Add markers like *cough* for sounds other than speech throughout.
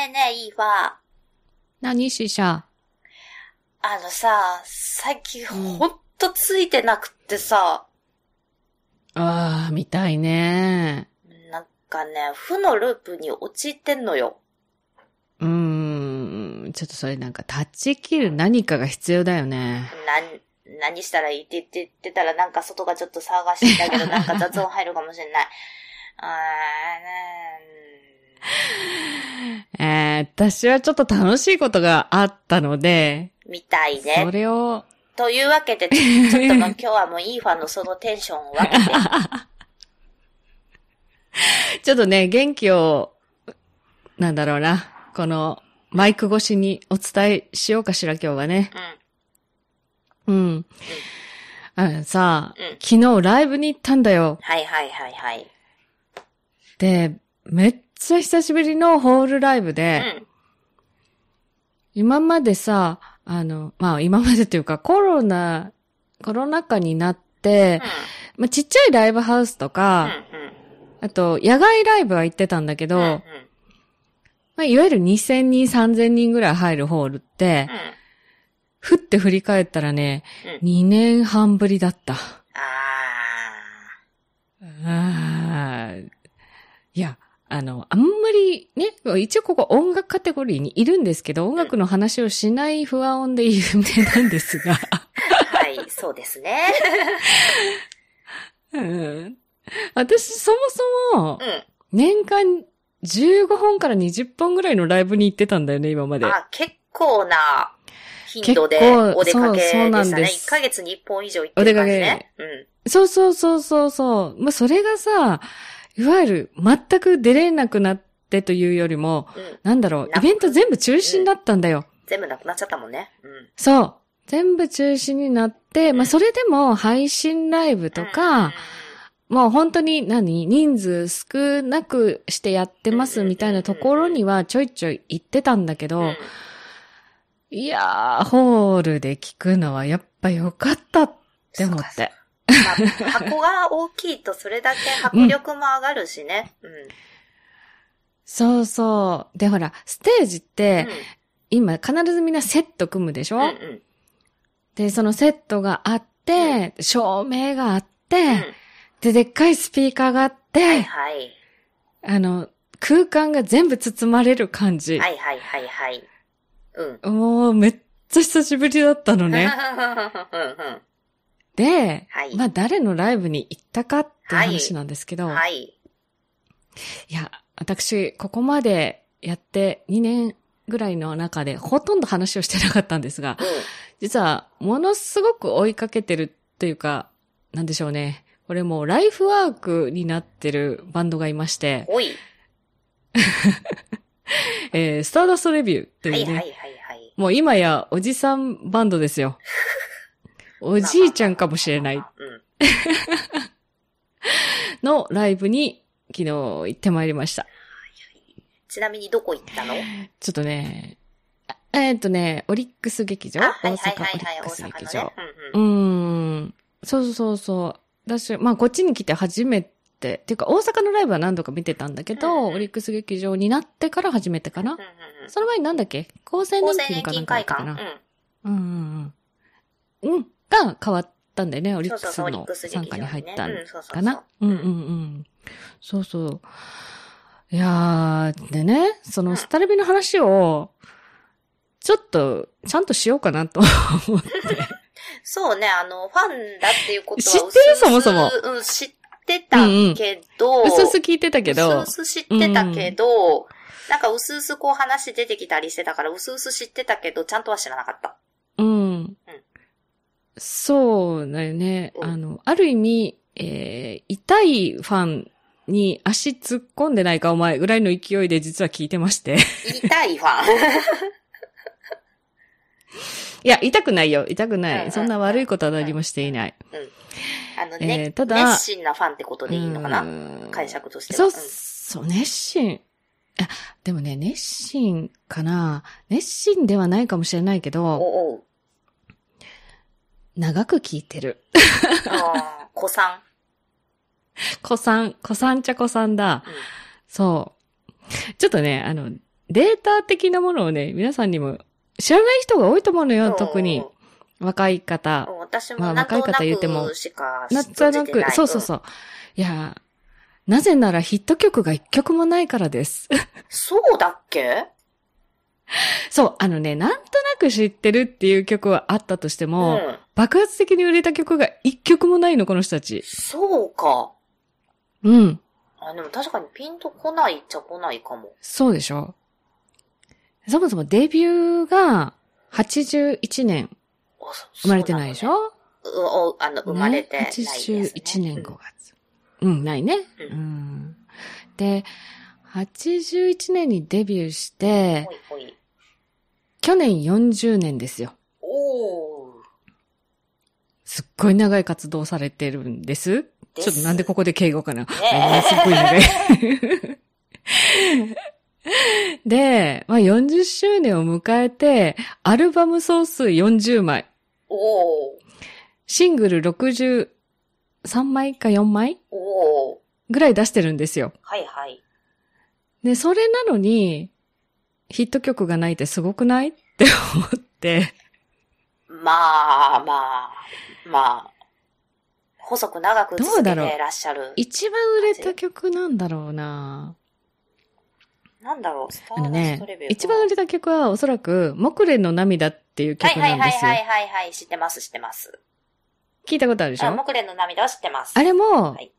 ねえねえ、いいわ。何？ししゃあのさ、最近うんほんとついてなくってさ、ああ、見たいね。なんかね、負のループに陥ってんのよ。うーん、ちょっとそれなんか断ち切る何かが必要だよね。なん、何したらいいって言って言ってたらなんか外がちょっと騒がしいんだけど、*laughs* なんか雑音入るかもしれない。あーねえー、私はちょっと楽しいことがあったので、ーみたいそね。れを、というわけで、ちょっともう *laughs* 今日はもういいファンのそのテンションを分けて。*laughs* ちょっとね、元気を、なんだろうな、このマイク越しにお伝えしようかしら、今日はね。うん。うん。あのさ、うん昨日ライブに行ったんだよ。はいはいはいはい。で、めっちゃ久しぶりのホールライブうで、ん。今までさ、あの、まあ今までというかコロナ、コロナ禍になって、まあちっちゃいライブハウスとうん。か、あと野外ライブは行ってたんだけど、うん。うん。まあ、いわゆる2000人、3000人ぐらい入るホールって、ふって振り返ったらね、うん。2年半ぶりだった。ああーいや、あの、あんまりね、一応ここ音楽カテゴリーにいるんですけど、音楽の話をしない不和音で有名なんですが、ー。はい、そうですね。*laughs* うん私そもそもう年間15本から20本ぐらいのライブに行ってたんだよね、今までん。。あ、結構な頻度でお出かけでそうそうなんしたね。です1ヶ月に1本以上行ってる感じね。うん。そうそうそうそうそう。まあ、それがさ、いわゆる全く出れなくなってというよりも、うん。なんだろう、なイベント全部中止になったんだよ。全部なくなっちゃったもんね。うん。そう。全部中止になって、まあ、それでも配信ライブとか、もう本当に何？人数少なくしてやってますみたいなところにはちょいちょい行ってたんだけど、うん、うんいやー、ホールで聞くのはやっぱ良かったって思って。まあ、箱が大きいとそれだけ迫力も上がるしね。うん。そうそう。で、ほら、ステージって、今必ずみんなセット組むでしょ、うん。うんうん。で、そのセットがあって、照明があって、うんで、でっかいスピーカーがあって、はいはい。あの、空間が全部包まれる感じ。はいはいはいはい。うん。もう、めっちゃ久しぶりだったのね。う *laughs* んで、はいまあ誰のライブに行ったかっていう話なんですけど、うん。はい。いや、私、ここまでやって2年ぐらいの中でほとんど話をしてなかったんですが、うん。実は、ものすごく追いかけてるというか、なんでしょうね。これもうライフワークになってるバンドがいまして、おい。*laughs* えー、スターダストレビューというね、はいはいはいはい。もう今やおじさんバンドですよ。おじいちゃんかもしれないうん。*laughs* のライブに昨日行ってまいりました。ちなみにどこ行ったの？ちょっとね、あえーっとね、オリックス劇場？あ、はい大はい阪オリックス劇場ね。。ううんう。そうそうそう。私、まあこっちに来て初めて、っていうか大阪のライブは何度か見てたんだけど、うんうんオリックス劇場になってから初めてかな。うんうんうんその前になんだっけ？厚生年年金かなんかだったか館？な。うんうんうん。うん。が変わったんだよね、オリックスの参加に入ったかな。うんうんうん。そうそう。いやー、でね、そのスタルビの話を、ちょっと、ちゃんとしようかなと思って。*laughs* そうね、あの、ファンだっていうことは知ってる？そもそもうん、知ってたけど、うすうす聞いてたけど、うすうす知ってたけど、なんかうすうすこう話出てきたりしてたから、うすうす知ってたけど、ちゃんとは知らなかった。うん。そうだよね。うんあの、ある意味、えー、痛いファンに足突っ込んでないかお前ぐらいの勢いで実は聞いてまして。痛いファン。*laughs* いや、痛くないよ。痛くない。うんうんうんそんな悪いことは何もしていない。あのえね、ーただ熱心なファンってことでいいのかな？うん解釈としては。そう、んそう、熱心。あ、でもね、熱心かな？熱心ではないかもしれないけど、おおう。長く聞いてる。あー子さ *laughs* 子さん、子さんちゃ子さんだ。ん。うんそう。ちょっとね、あの、データ的なものをね、皆さんにも知らない人が多いと思うのよ、うん特に。若い方。うん私まあもなんとな若い方言うてもなんとなく、そうそうそう。いや、なぜならヒット曲が一曲もないからです。そうだっけ？*laughs* そう、あのね、なんとなく知ってるっていう曲はあったとしてうも、ん。爆発的に売れた曲が一曲もないの、この人たち。そうか。うん。あ、でも確かにピンとこないっちゃ来ないかも。そうでしょそもそもデビューが81年生まれてないでしょ、うおあの、生まれてないねです、ね。81年5月。うん、ないね。うんうん。で、81年にデビューして。去年40年ですよ。おー。すっごい長い活動されてるんです。ですちょっとなんでここで敬語かな？ねえーすっごい長い。*laughs* で、まあ、40周年を迎えて、アルバム総数40枚、おー。シングル63枚か4枚おー。ぐらい出してるんですよ。はいはい。で、それなのに、ヒット曲がないってすごくない？って思って。まあ、まあ、まあ、細く長く続けどうだろうてらっしゃる。一番売れた曲なんだろうななんだろう、スタあのーダスねトレビュー。一番売れた曲はおそらく、木蓮の涙っていう曲はいはいはいなんですよ。はいはいはい、知ってます知ってます。聞いたことあるでしょ？あ、木蓮の涙は知ってます。あれも、はい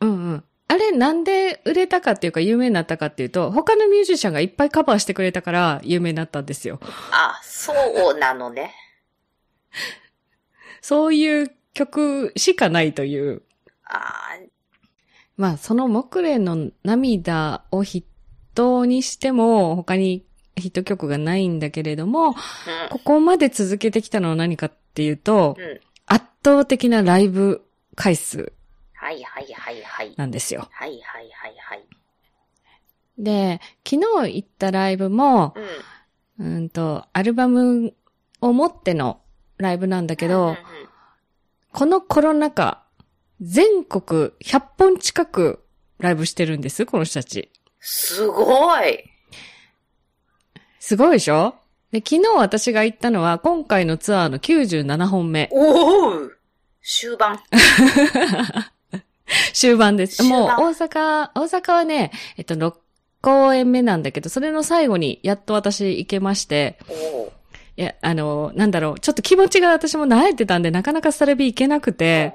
うんうん。あれなんで売れたかっていうか有名になったかっていうと、他のミュージシャンがいっぱいカバーしてくれたから有名になったんですよ。あ、そうなのね。*laughs* そういう曲しかないという。あまあ、その木蓮の涙を筆頭にしても、他にヒット曲がないんだけれども、ーここまで続けてきたのは何かっていうとうん。、うん。圧倒的なライブ回数はいはいはいはい。なんですよ。はいはいはいはい。で、昨日行ったライブも、うん。うんと、アルバムを持ってのライブなんだけど、このコロナ禍、全国100本近くライブしてるんです、この人たち。すごいすごいでしょ？で、昨日私が行ったのは、今回のツアーの97本目。おお終盤。*laughs* 終盤です。もう大阪、大阪はね、えっと、6公演目なんだけど、それの最後にやっと私行けまして、おおいや、あの、なんだろう、ちょっと気持ちが私も慣れてたんで、なかなかスタレビ行けなくて、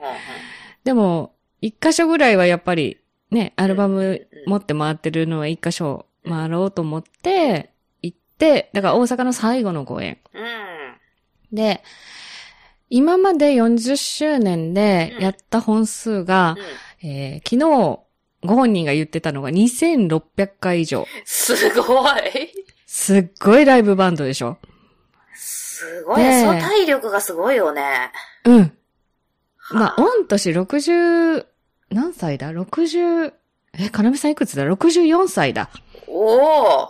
でも、一箇所ぐらいはやっぱり、ね、アルバム持って回ってるのは一箇所回ろうと思って、行って、だから大阪の最後の公演。で、今まで40周年でやった本数が、えー昨日、ご本人が言ってたのが2600回以上。すごい。すっごいライブバンドでしょすごい。ねえその体力がすごいよね。うん。まあ、は御年60、何歳だ ?60、え、かなめさんいくつだ ?64 歳だ。おお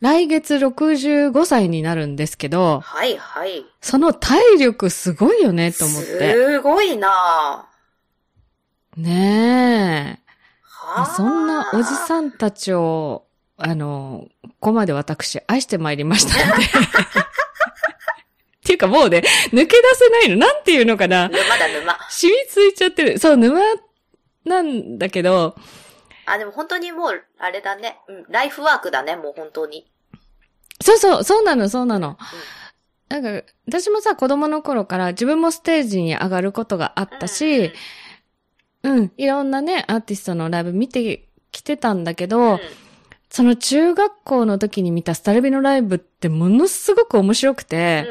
来月65歳になるんですけど、はいはい。その体力すごいよね、と思って。すごいなねえ。はあそんなおじさんたちを、あの、ここまで私愛してまいりましたので。いうかもうね、抜け出せないの。なんていうのかな。沼だ沼。染みついちゃってる。そう、沼なんだけど、あ、でも本当にもう、あれだね。うん、ライフワークだね、もう本当に。そうそう、そうなの、そうなの。なんか、私もさ、子供の頃から自分もステージに上がることがあったし、うん、いろんなね、アーティストのライブ見てきてたんだけど、うん、うんその中学校の時に見たスタルビのライブってものすごく面白くて、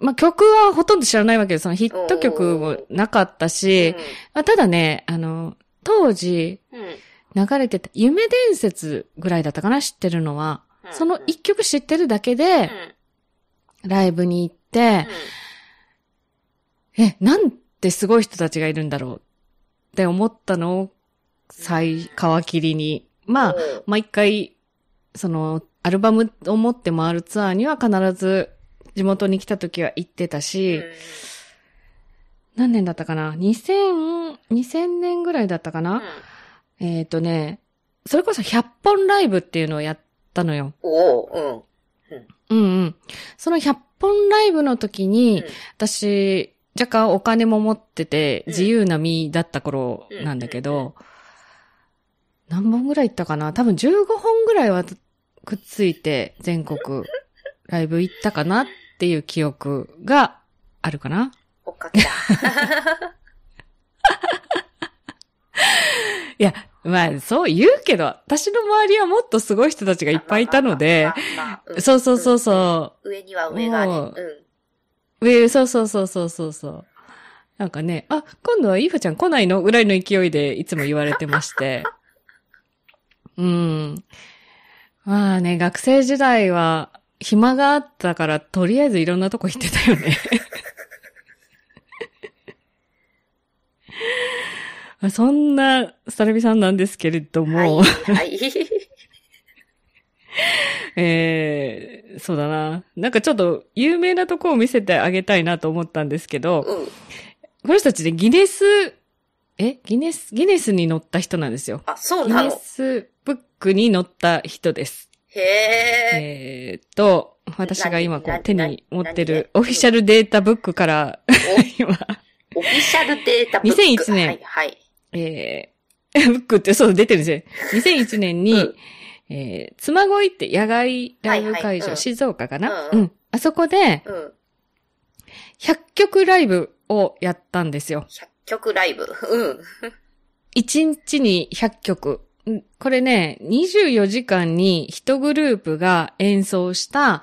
まあ曲はほとんど知らないわけです。そのヒット曲もなかったし、まあ、ただね、あの、当時。流れてた夢伝説ぐらいだったかな、知ってるのは。うんその一曲知ってるだけで、ライブに行って、え、なんてすごい人たちがいるんだろうって思ったのを、最、皮切りに。まあ、毎回、その、アルバムを持って回るツアーには必ず地元に来た時は行ってたし、何年だったかな ?2000、2000年ぐらいだったかな、えっ、とね、それこそ100本ライブっていうのをやったのよ。おおうん。うん。うん。その100本ライブの時に、うん。私、若干お金も持ってて、うん。自由な身だった頃なんだけど、何本ぐらい行ったかな？多分15本ぐらいはくっついて全国ライブ行ったかなっていう記憶があるかな？追っかけだ。*laughs* いや、まあそう言うけど、私の周りはもっとすごい人たちがいっぱいいたのでそうそうそうそう。上には上がね。うん上、そうそうそうそうそうそう。なんかね、あ、今度はイーファちゃん来ないのぐらいの勢いでいつも言われてまして。うん。まあね、学生時代は暇があったから、とりあえずいろんなとこ行ってたよね。ま *laughs* あそんな、スタルビさんなんですけれども、はい。はい。*laughs* えー、そうだな。なんかちょっと有名なとこを見せてあげたいなと思ったんですけど、うん。この人たちでギネス、え？ギネス、ギネスに載った人なんですよ。あ、そうギネなのスブックに載った人です。へえ。えーっと、私が今こ何う手に持ってる何オフィシャルデータブックから、今、オフィシャルデータブック。2001年はい。はい。えー、ブックってそう出てるんですよ。2001年に、うんえー、妻恋って野外ライブ会場、はいはいうん静岡かな、ううんん、あそこで、うん。100曲ライブをやったんですよ。100曲ライブ。うん。1日に100曲。んこれね、24時間に1グループが演奏した、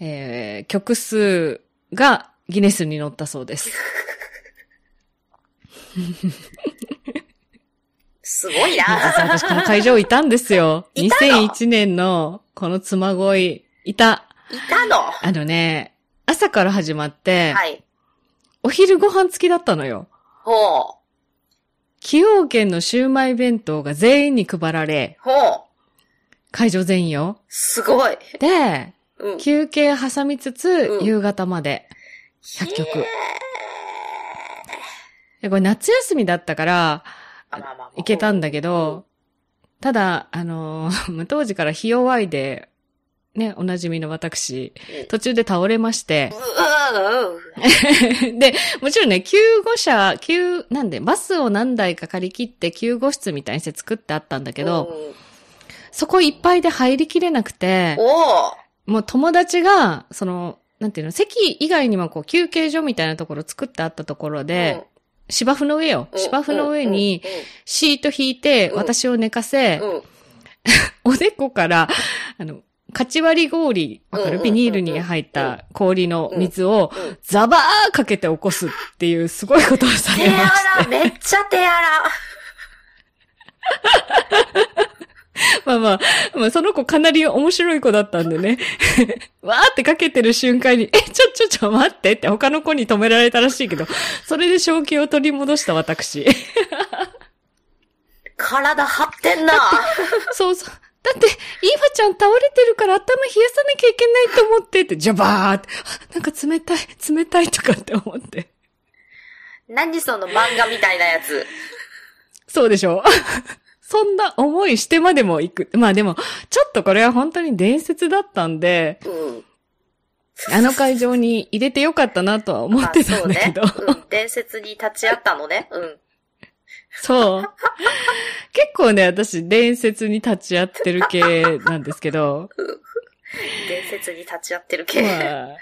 えー曲数がギネスに載ったそうです。すごいな。実は私この会場いたんですよ。いたの？2001年のこの妻恋、いた。いたの？あのね、朝から始まって、はい。お昼ご飯付きだったのよ。ほう。崎陽軒のシウマイ弁当が全員に配られ、ほう。会場全員よ。すごい。で、うん。休憩挟みつつ、うん夕方まで。100曲これ夏休みだったから、行けたんだけど、ただ、あのー、*laughs* 当時からひ弱いで、ね、おなじみの私、うん。途中で倒れまして。*laughs* で、もちろんね、救護車、救、なんで、バスを何台か借り切って救護室みたいにして作ってあったんだけど、うん。そこいっぱいで入りきれなくて、もう友達が、その、なんていうの、席以外にもこう休憩所みたいなところ作ってあったところで、芝生の上よ。うん。芝生の上に、シート引いて、うん。私を寝かせ、*laughs* おでこから、あの、カチ割り氷、わかる？ビニールに入った氷の水をザバーかけて起こすっていうすごいことをさ手れまして。荒、めっちゃ手荒。*laughs* まあまあ、まあその子かなり面白い子だったんでね。*laughs* わーってかけてる瞬間に、え、ちょちょちょ待ってって他の子に止められたらしいけど、それで正気を取り戻した私。*laughs* 体張ってんな。そうそう。だって、イーファちゃん倒れてるから頭冷やさなきゃいけないと思ってって、ジャバーって、あなんか冷たい、冷たいとかって思って。何その漫画みたいなやつ。そうでしょ？*laughs* そんな思いしてまでも行く。まあでも、ちょっとこれは本当に伝説だったんで、うん。あの会場に入れてよかったなとは思ってたんだけど。ね。うん。伝説に立ち会ったのね。うん。そう。*laughs* 結構ね、私、伝説に立ち会ってる系なんですけど、伝説に立ち会ってる系。まあ、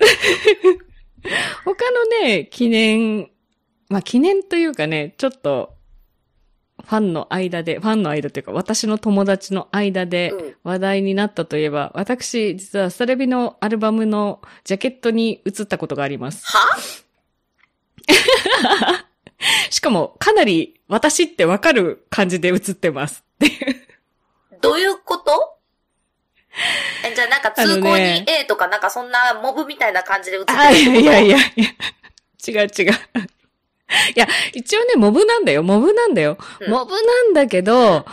*laughs* 他のね、記念、まあ記念というかね、ちょっと、ファンの間で、ファンの間というか、私の友達の間でうん話題になったといえば、私、実はスタレビのアルバムのジャケットに映ったことがあります。は？*laughs* しかも、かなり私ってわかる感じで映ってます。どういうこと？え、じゃあなんか通行にね A とかなんかそんなモブみたいな感じで映ってるあ、いやいやいや。やいや。違う違う。いや、一応ね、モブなんだよ。モブなんだよ。うんモブなんだけど、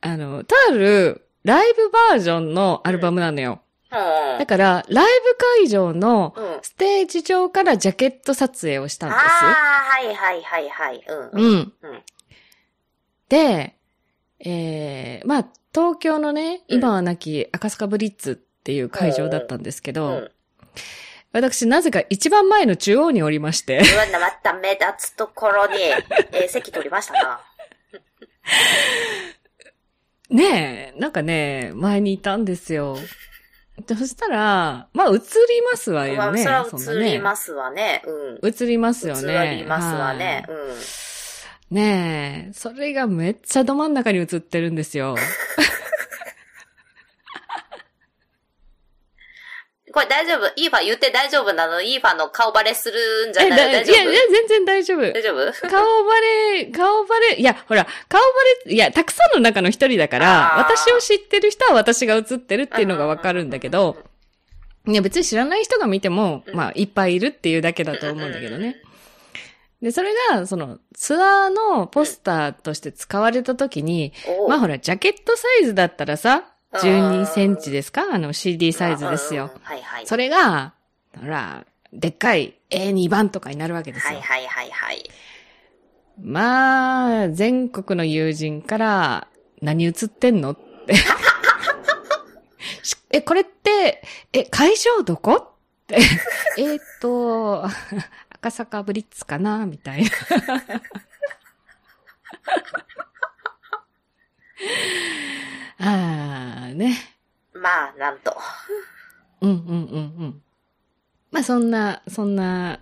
あの、とあるライブバージョンのアルバムなのよ。うん。だから、ライブ会場のうん。ステージ上からジャケット撮影をしたんああ、です。はいはいはいはい。うん。うん。うんで、えー、まあ、東京のね、今はなき赤坂ブリッツっていう会場だったんですけど、うん。私なぜか一番前の中央におりまして、うわ、また目立つところに、えー *laughs* 席取りましたな。ねえ、なんかね、前にいたんですよ。でそしたら、まあ、映りますわよまあ、ね。それは映りますわね。うん。映りますよね。映りますわね。はいうん。ねえ、それがめっちゃど真ん中に映ってるんですよ。*laughs* これ大丈夫？イーファ言って大丈夫なの？イーファの顔バレするんじゃえ、ない？だいや、大丈夫全然大丈夫。大丈夫？顔バレ、顔バレ、いや、ほら、顔バレ、いや、たくさんの中の一人だから、私を知ってる人は私が映ってるっていうのがわかるんだけど、いや、別に知らない人が見ても、うん。まあ、いっぱいいるっていうだけだと思うんだけどね。。で、それが、その、ツアーのポスターとして使われた時に、おまあほら、ジャケットサイズだったらさ、うん12センチですか？あの CD サイズですよ。はいはい。それが、ほら、でっかい A2 番とかになるわけですよ。はいはいはいはい。まあ、全国の友人から、何映ってんの？って。し *laughs* え、これって、え、会場どこ？って。えーっと、赤坂ブリッツかな？みたいな。ああ、ね。まあ、なんと。うんうんうんうん。まあそんな、そんな、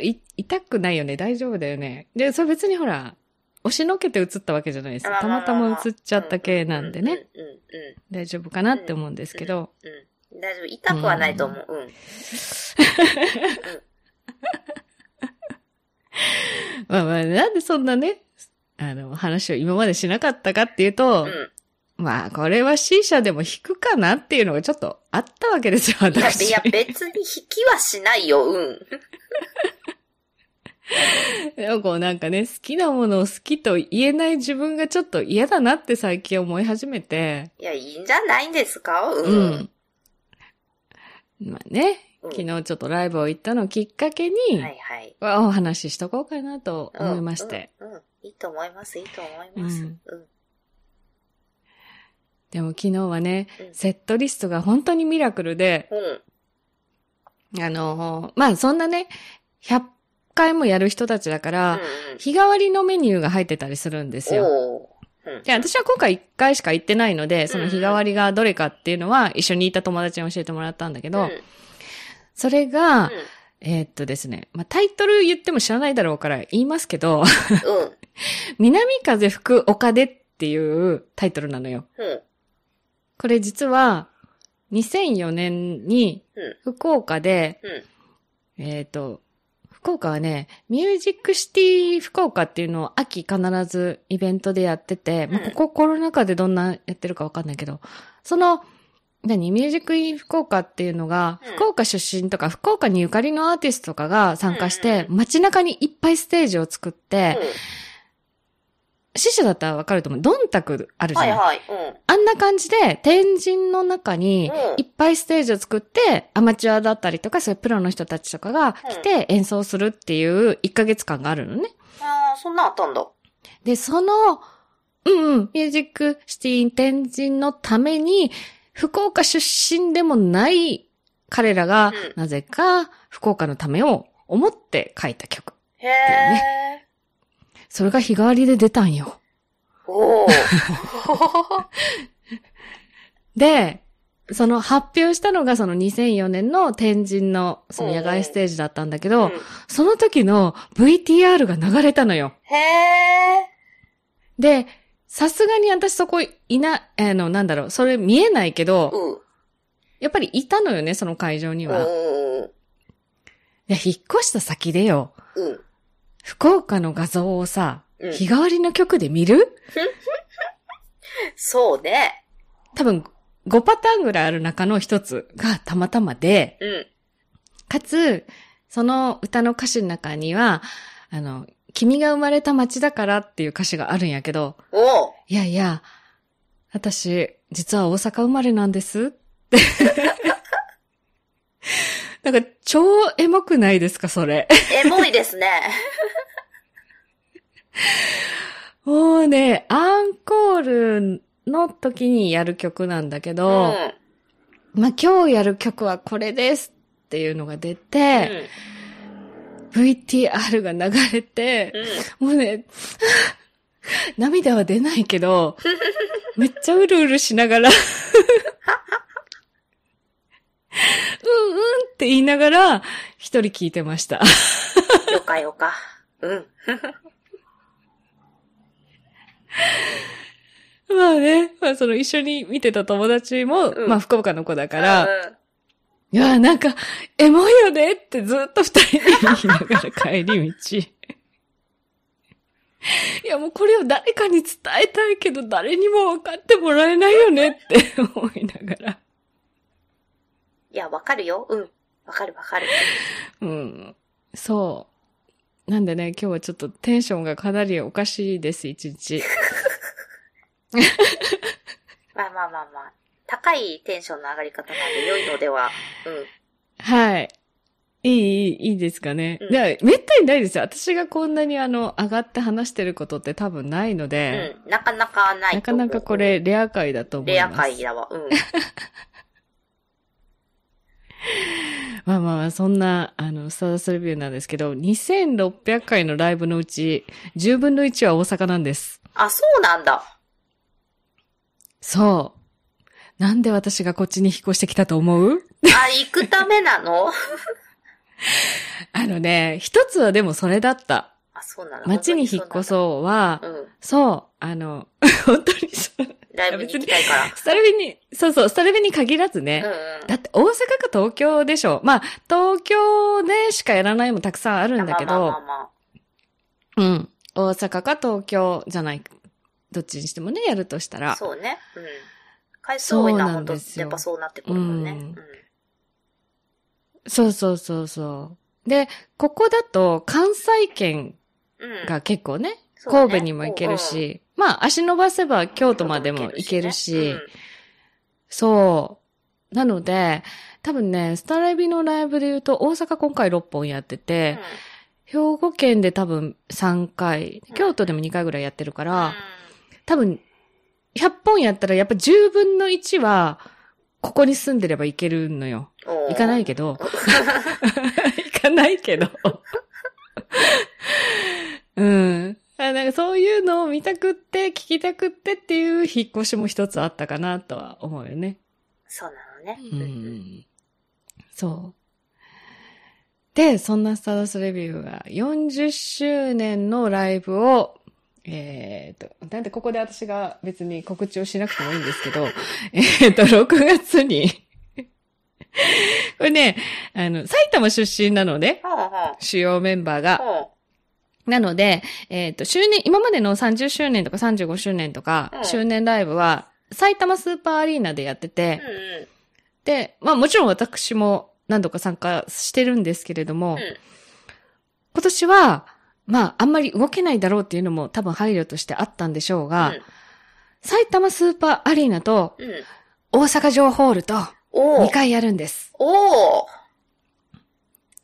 い、痛くないよね。大丈夫だよね。で、それ別にほら、押しのけて映ったわけじゃないですよ。たまたま映っちゃった系なんでね。大丈夫かなって思うんですけど。うん。うん。大丈夫。痛くはないと思う。うん。*laughs* まあまあ、なんでそんなね、あの、話を今までしなかったかっていうと、うん。まあ、これは C 社でも弾くかなっていうのがちょっとあったわけですよ、いや、私。いや、別に引きはしないよ。うん。でもこうなんかね、好きなものを好きと言えない自分がちょっと嫌だなって最近思い始めて、いや、いいんじゃないんですかう。うんん。まあね、うん昨日ちょっとライブを行ったのをきっかけに、はいはい。お話ししとこうかなと思いまして。うん。うん。いいと思います。いいと思います。ううんん。でも昨日はね、うんセットリストが本当にミラクルで、うん。あの、まあそんなね、100回もやる人たちだから、うん日替わりのメニューが入ってたりするんですよ。で、私は今回1回しか行ってないので、その日替わりがどれかっていうのは一緒にいた友達に教えてもらったんだけど、うんそれが、うえーっとですね、まあ、タイトル言っても知らないだろうから言いますけど、ん。うん。*laughs* 南風吹く丘でっていうタイトルなのよ。うん。これ実は、2004年にうん。福岡で、うん。えーっと、福岡はね、ミュージックシティ福岡っていうのを秋必ずイベントでやってて、まあ、うんここコロナ禍でどんなやってるかわかんないけど、その、何ミュージックイン福岡っていうのが、うん福岡出身とか福岡にゆかりのアーティストとかが参加して、うん街中にいっぱいステージを作って、死者だったらわかると思う。ドンタクあるじゃない、はいはい。うん。あんな感じで、天神の中にうんいっぱいステージを作って、アマチュアだったりとか、そういうプロの人たちとかが来て演奏するっていう1ヶ月間があるのね。ああ、そんなんあったんだ。で、その、うんうん、ミュージックシティ天神のために、福岡出身でもない彼らがうん、なぜか福岡のためを思って書いた曲。へえ。それが日替わりで出たんよ。おお。で、その発表したのがその2004年の天神のその野外ステージだったんだけど、うんその時の VTR が流れたのよ。へえ。で、さすがに私そこいな、あの、なんだろう、それ見えないけど、うん。やっぱりいたのよね、その会場には。いうん。や、引っ越した先でよ、うん。福岡の画像をさ、うん日替わりの曲で見る？*laughs* そうね。多分、5パターンぐらいある中の一つがたまたまで、うん。かつ、その歌の歌詞の中には、あの、君が生まれた街だからっていう歌詞があるんやけど、おお。いやいや、私、実は大阪生まれなんですって。*laughs* なんか、超エモくないですか、それ？エモいですね。*laughs* もうね、アンコの時にやる曲なんだけうど、ん。まあ、今日やる曲はこれですっていうのが出て、VTR が流れて、うん。もうね、*laughs* 涙は出ないけど、*laughs* めっちゃうるうるしながら、うんうんって言いながら、一人聞いてました。よかよか。うん。*laughs* まあね、まあその一緒に見てた友達も、うんまあ福岡の子だから、うんいや、なんか、エモいよねってずっと二人で言いながら帰り道。*laughs* いや、もうこれを誰かに伝えたいけど、誰にも分かってもらえないよねって思いながら。いや、わかるよ。うん。わかるわかる。うん。そう。なんでね、今日はちょっとテンションがかなりおかしいです、一日。*laughs* まあまあまあまあ。高いテンションの上がり方なんで良いのでは。うん。はい。いい、いい、いいですかね。うんでめったにないですよ。私がこんなにあの、上がって話してることって多分ないので、うん。なかなかないなかなかこれ、レア回だと思います。レア回だわ。うん。まあまあまあ、そんな、あの、スターダストレビューなんですけど、2600回のライブのうち、10分の1は大阪なんです。あ、そうなんだ。そう。なんで私がこっちに引っ越してきたと思う？あ、行くためなの？*laughs* あのね、一つはでもそれだった。あ、そうなの街に引っ越そうは、う。うん。そう、あの、*laughs* 本当にそう。ライブに行きたいから。スタルビに、そうそう、スタルビに限らずね。うんうん。だって大阪か東京でしょ。まあ、東京でしかやらないもたくさんあるんだけどまあまあまあ、まうん。大阪か東京じゃない、どっちにしてもね、やるとしたあ。ら。そうね。うん。回数多いな、そうな本当んですよやっぱそうなってくるもんね。うんうん。そうそうそうそう。で、ここだと関西圏うん。が結構ね、そうね神戸にも行けるし、まあ足伸ばせば京都までも行けるし、うんそう。なので、多分ね、スタラビのライブで言うと大阪今回6本やってて、兵庫県で多分3回、京都でも2回ぐらいやってるから、多分100本やったらやっぱ10分の1は、ここに住んでれば行けるのよ。うん。行かないけけど。行かないけど。*laughs* かそういうのを見たくって、聞きたくってっていう引っ越しも一つあったかなとは思うよね。そうなのね。うん。そう。で、そんなスターダストレビューが40周年のライブを、えっ、と、なんでここで私が別に告知をしなくてもいいんですけど、*laughs* えっと、6月に、*laughs* これね、あの、埼玉出身なのね、ほうほう。主要メンバーが。ほなので、えっ、と、周年、今までの30周年とか35周年とかう、ん周年ライブは、埼玉スーパーアリーナでやっててう。、うんうん。で、まあもちろん私も何度か参加してるんですけれども、うん今年は、まああんまり動けないだろうっていうのも多分配慮としてあったんでしょうが、埼玉スーパーアリーナと。大阪城ホールとおー2回やるんです。おー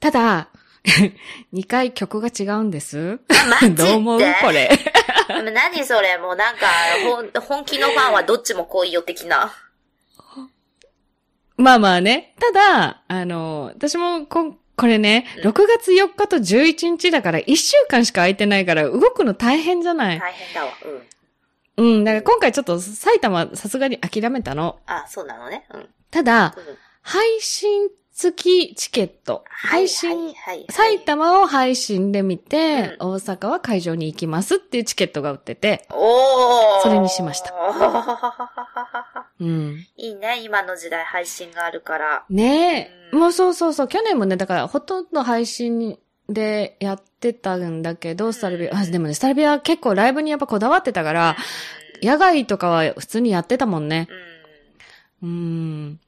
ただ、*laughs* 2回曲が違うんです？マジで？*laughs* どう思う？これ。*laughs* 何それ？もうなんか、本気のファンはどっちも来いよ的な。まあまあね。ただ、あの、私もこ、これね、うん6月4日と11日だから1週間しか空いてないから動くの大変じゃない？大変だわ。うん。うん。だから今回ちょっと埼玉さすがに諦めたの。あ、そうなのね。うん。ただ、うん配信付きチケット。配信、埼玉を配信で見て、大阪は会場に行きますっていうチケットが売ってて、おーそれにしましたた。うん。いいね、今の時代配信があるから。ねえ、うんもうそうそうそう、去年もね、だからほとんど配信でやってたんだけど、スタルビア、あ、でもね、スタルビアは結構ライブにやっぱこだわってたから、野外とかは普通にやってたもんね。うん。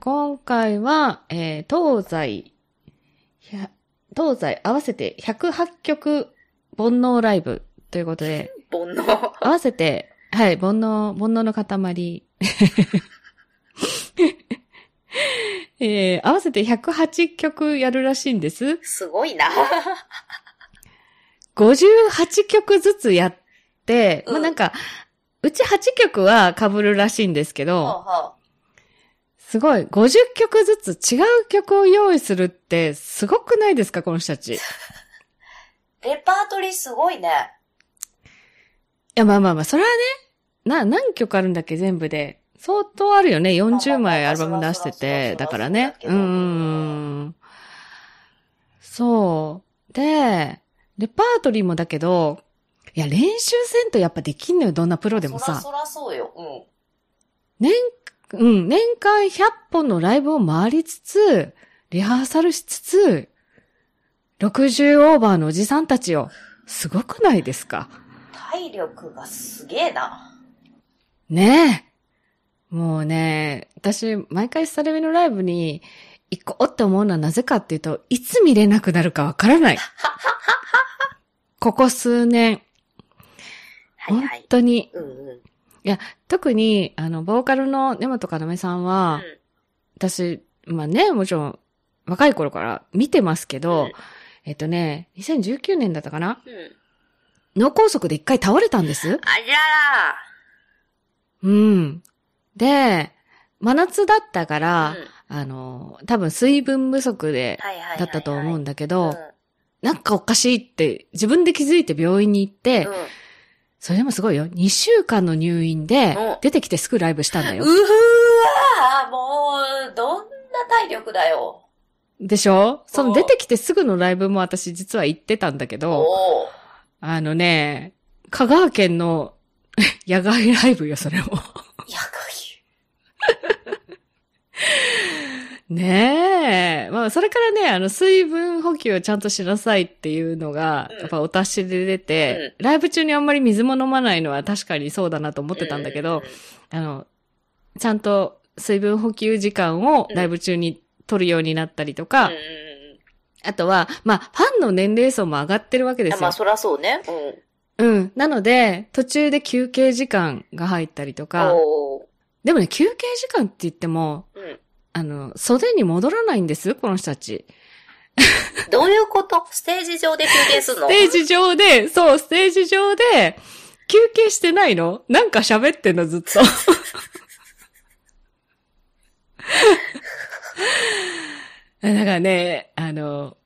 今回は、えー東西、東西合わせて108曲煩悩ライブということで、煩悩。合わせて、はい、煩悩、煩悩の塊。*laughs* えー合わせて108曲やるらしいんです。すごいな。58曲ずつやって、うんまあなんか、うち8曲は被るらしいんですけほうど、ほすごい、50曲ずつ違う曲を用意するって、すごくないですか、この人たち。*laughs* レパートリーすごいね。や、まあまあまあ、それはね、な、何曲あるんだっけ、全部で。相当あるよね。40枚アルバム出してて。だからね。うーん。そう。で、レパートリーもだけど、いや、練習せんとやっぱできんのよ、どんなプロでもさ。そらそらそうよ。うん。年、うん、年間100本のライブを回りつつ、リハーサルしつつ、60オーバーのおじさんたちよ。すごくないですか？体力がすげえな。ねえ。もうね、私、毎回スタレミのライブに行こうって思うのはなぜかっていうと、いつ見れなくなるかわからない。*laughs* ここ数年、本はいはい。当に。うんうん。いや、特に、あの、ボーカルの根本かなめさんは、うん私、まあね、もちろん、若い頃から見てますけど、うんえっとね、2019年だったかなうん。脳梗塞で一回倒れたんです。ありゃうん。で、真夏だったかーら、うんあの、多分水分不足で。だったと思うんだだけど、なんかおかしいって自分で気づいて病院に行って、うん。それでもすごいよ。2週間の入院でうん、出てきてすぐライブしたんだよ。うふわーもう、どんな体力だよ。でしょ？そのうん出てきてすぐのライブも私実は行ってたんだけど、あのね、香川県の *laughs* 野外ライブよ、それも。やか *laughs* ねえ。まあ、それからね、あの、水分補給をちゃんとしなさいっていうのが、うんやっぱお達しで出て、ライブ中にあんまり水も飲まないのは確かにそうだなと思ってたんだけど、あの、ちゃんと水分補給時間をライブ中に取るようになったりとか、うんうんうんあとは、まあ、ファンの年齢層も上がってるわけですよまあ、。そらそうね。うん。うん。なので、途中で休憩時間が入ったりとか、でもね、休憩時間って言っても、うん。あの、袖に戻らないんです、この人たち。どういうこと？ステージ上で休憩するの？ステージ上で、そう、ステージ上で、休憩してないの？なんか喋ってんの、ずっと。*laughs* だからね、あの、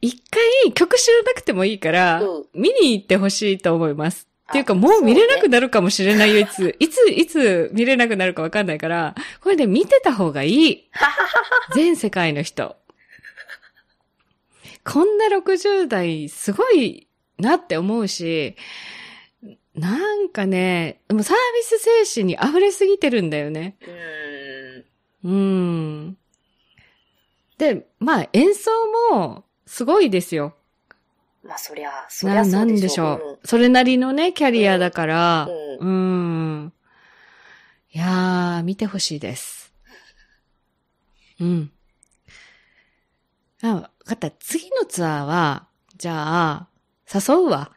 一回曲知らなくてもいいから、うん見に行ってほしいと思います。あっていうか、もう見れなくなるかもしれないよ、いつ。いつ、いつ見れなくなるかわかんないから、これで見てた方がいい。*laughs* 全世界の人。こんな60代、すごいなって思うし、なんかね、もうサービス精神に溢れすぎてるんだよね。うーん。うん。で、まあ演奏もすごいですよ。まあ、そりゃ、そりな、ゃそうでしょ。なんでしょう。それなりのね、キャリアだから、ううん。いやー、見てほしいです。うん。あ、わかった。次のツアーは、じゃあ、誘うわ。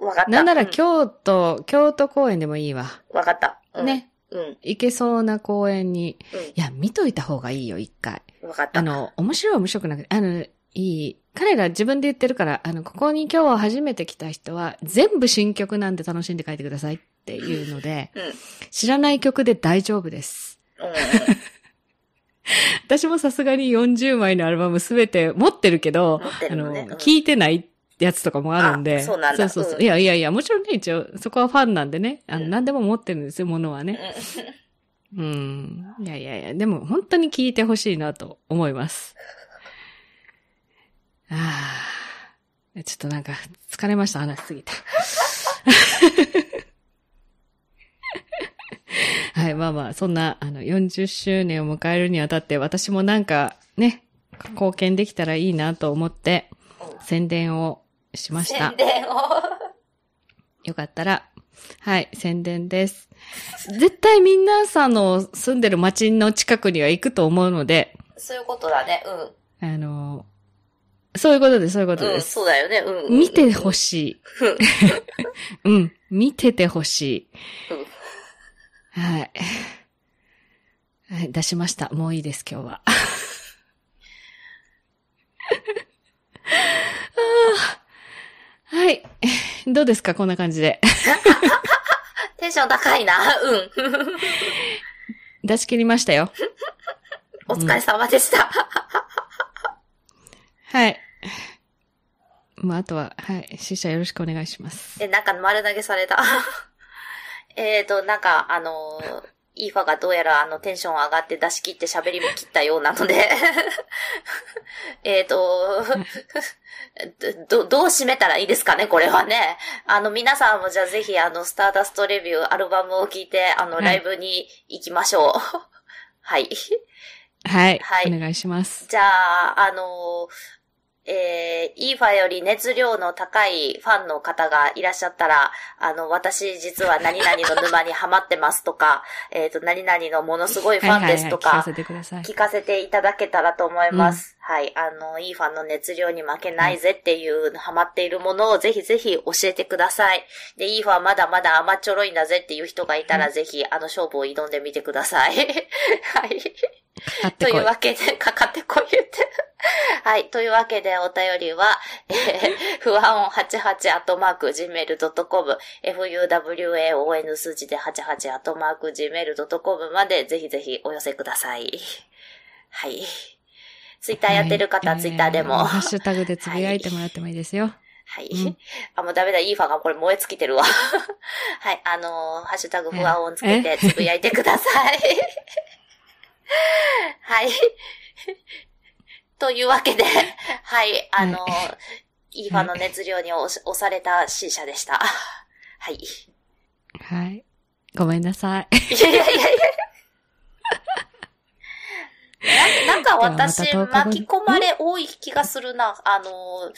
うん。わかった。なんなら日。京都、京都公演でもいいわ。わかった。うん。ね。うん。行けそうな公演に。いや、見といた方がいいよ、一回。うん。わかった。あの、面白い面白くなくて、あの、いい。彼ら自分で言ってるから、あの、ここに今日初めて来た人は、全部新曲なんで楽しんで書いてくださいっていうので、うん。知らない曲で大丈夫です。うんうん。私もさすがに40枚のアルバムすべて持ってるけど、持ってあの。うん聞いてないやつとかもあるんで。あそうなんだそうそうそう。うんいやいやいや、もちろんね、一応、そこはファンなんでね、あの、うん何でも持ってるんですよ、ものはね。うん。いやいやいや、でも本当に聞いてほしいなと思います。ああ。ちょっとなんか、疲れました、話しすぎて。*laughs* はい、まあまあ、そんな、あの、40周年を迎えるにあたって、私もなんか、ね、貢献できたらいいなと思って、宣伝をしました宣。伝を。よかったら、はい、宣伝です。絶対みんなさんの住んでる町の近くには行くと思うので、そういうことだね。あの、そういうことです、そういうことうん。うん、です。そうだよね。うん。見てほししい。い。うん、見ててほしい。うんはい。はい、出しました。もういいです、今日は。*laughs* はい。どうですかこんな感じで。テンション高いな。うん。*laughs* 出し切りましたよ。*laughs* お疲れ様でした。はい。まあ、あとは、はい。死者よろしくお願いします。え、なんか丸投げされた。*laughs* えーと、なんか、あのー、イーファがどうやらあのテンション上がって出し切って喋りも切ったようなので、*laughs* えーと、ど、どう締めたらいいですかね、これはね。あの、皆さんもじゃあぜひあの、スターダストレビュー、アルバムを聴いて、あの、はいライブに行きましょう。*laughs* はい。はい。はいお願いします。じゃあ、あのえー、イーファより熱量の高いファンの方がいらっしゃったら、あの、私実は何々の沼にハマってますとか、*laughs* えっと、何々のものすごいファンですとか聞か、せてください。聞かせていただけたらと思います。はい。あの、いいファンの熱量に負けないぜっていう、ハマっているものをぜひぜひ教えてください。で、いいファンまだまだ甘っちょろいんだぜっていう人がいたら、ぜひ、あの、勝負を挑んでみてください。*laughs* はい。買ってこい。というわけで、かかってこい言って。*laughs* はい。というわけで、お便りは、えー、不安音88アットマーク gmail.com、fuwaon 数字で88アットマーク gmail.com まで、ぜひぜひお寄せください。はい。ツイッターやってる方はツイッターでも。はいえハッシュタグでつぶやいてもらってもいいですよ。はい。うんあ、もうダメだ、イーファがこれ燃え尽きてるわ。はい。あのーハッシュタグ不安音つけてえつぶやいてください。はい。というわけで、はい。あのーイーファの熱量に押された C 社でした。はい。いはい。ごめんなさい。やいやいやいや。ななんか私、ではまた10日後に巻き込まれ多い気がするな。あの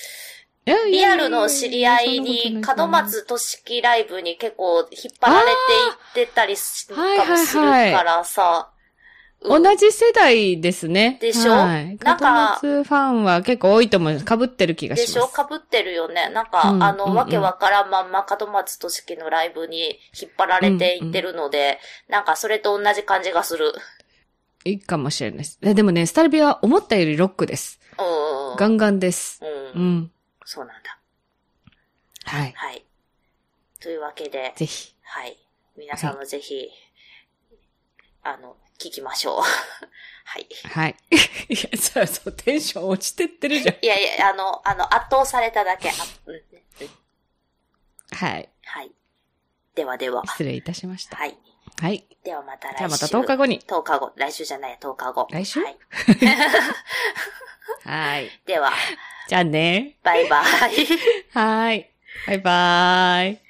リやアルの知り合いに、門松俊樹ライブに結構引っ張られていってたりするかもしからさ。うん同じ世代ですね。でしょ？はい。なんかファンは結構多いと思う。被ってる気がします。でしょ？被ってるよね。なんか、うんあの、うんうんわけわからんまんま門松俊樹のライブに引っ張られていってるので、なんかそれと同じ感じがする。いいかもしれないです。えでもね、スタルビは思ったよりロックです。うん。ガンガンです。うん。うん。そうなんだ。はい。はい。というわけで、ぜひ。はい。皆さんもぜひ、あの、聞きましょう。*laughs* はい。はい。*laughs* いや、そうそう、テンション落ちてってるじゃん。いやいや、あの、あの、圧倒されただけ。あうんうんはい。はい。ではでは。失礼いたしました。はい。はい。ではまた来週。じゃあまた10日後に。10日後。来週じゃない、10日後。来週？*laughs* はい。はい。では、じゃあね。バイバイ。はい。バイバーイ。